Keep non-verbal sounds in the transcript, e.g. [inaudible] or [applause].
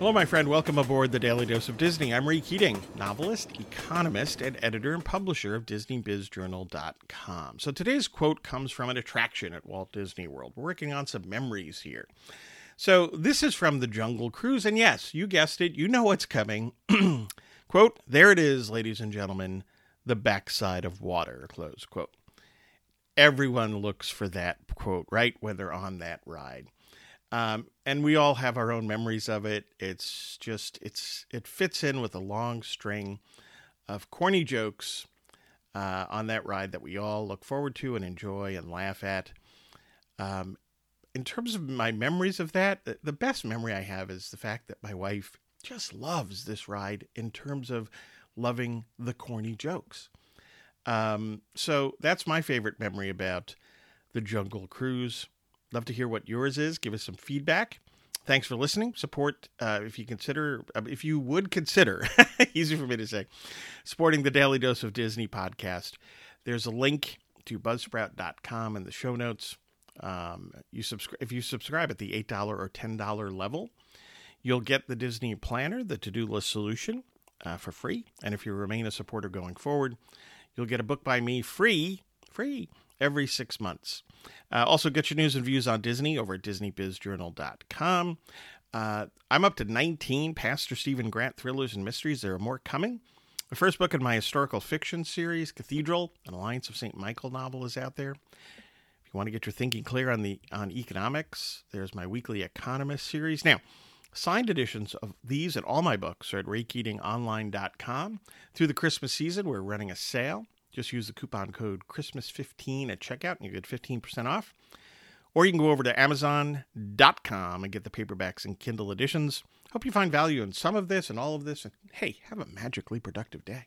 Hello, my friend. Welcome aboard the Daily Dose of Disney. I'm Ray Keating, novelist, economist, and editor and publisher of DisneyBizJournal.com. So today's quote comes from an attraction at Walt Disney World. We're working on some memories here. So this is from the Jungle Cruise, and yes, you guessed it. You know what's coming. [clears throat] quote, there it is, ladies and gentlemen, the backside of water, close quote. Everyone looks for that quote, right, when they're on that ride. Um, and we all have our own memories of it. It's just it's it fits in with a long string of corny jokes uh, on that ride that we all look forward to and enjoy and laugh at. Um, in terms of my memories of that, the best memory I have is the fact that my wife just loves this ride in terms of loving the corny jokes. Um, so that's my favorite memory about the Jungle Cruise. Love to hear what yours is. Give us some feedback. Thanks for listening. Support uh, if you consider, uh, if you would consider, [laughs] easy for me to say, supporting the Daily Dose of Disney podcast. There's a link to buzzsprout.com in the show notes. Um, you subscribe if you subscribe at the eight dollar or ten dollar level, you'll get the Disney Planner, the to do list solution, uh, for free. And if you remain a supporter going forward, you'll get a book by me free, free every six months. Uh, also, get your news and views on Disney over at DisneyBizJournal.com. Uh, I'm up to 19 Pastor Stephen Grant thrillers and mysteries. There are more coming. The first book in my historical fiction series, Cathedral, an Alliance of St. Michael novel, is out there. If you want to get your thinking clear on the on economics, there's my weekly Economist series. Now, signed editions of these and all my books are at raykeatingonline.com. Through the Christmas season, we're running a sale. Just use the coupon code Christmas15 at checkout and you get 15% off. Or you can go over to Amazon.com and get the paperbacks and Kindle editions. Hope you find value in some of this and all of this. And hey, have a magically productive day.